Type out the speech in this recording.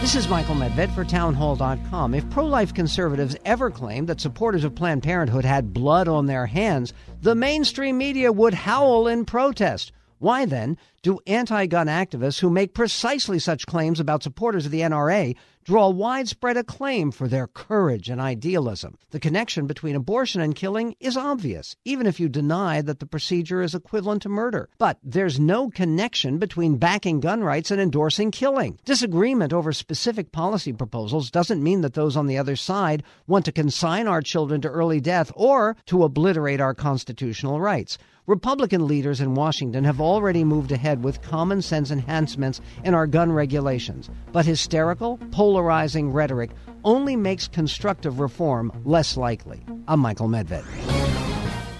This is Michael Medved for townhall.com. If pro life conservatives ever claimed that supporters of Planned Parenthood had blood on their hands, the mainstream media would howl in protest. Why then do anti gun activists who make precisely such claims about supporters of the NRA draw widespread acclaim for their courage and idealism? The connection between abortion and killing is obvious, even if you deny that the procedure is equivalent to murder. But there's no connection between backing gun rights and endorsing killing. Disagreement over specific policy proposals doesn't mean that those on the other side want to consign our children to early death or to obliterate our constitutional rights. Republican leaders in Washington have already moved ahead with common sense enhancements in our gun regulations, but hysterical, polarizing rhetoric only makes constructive reform less likely. I'm Michael Medved.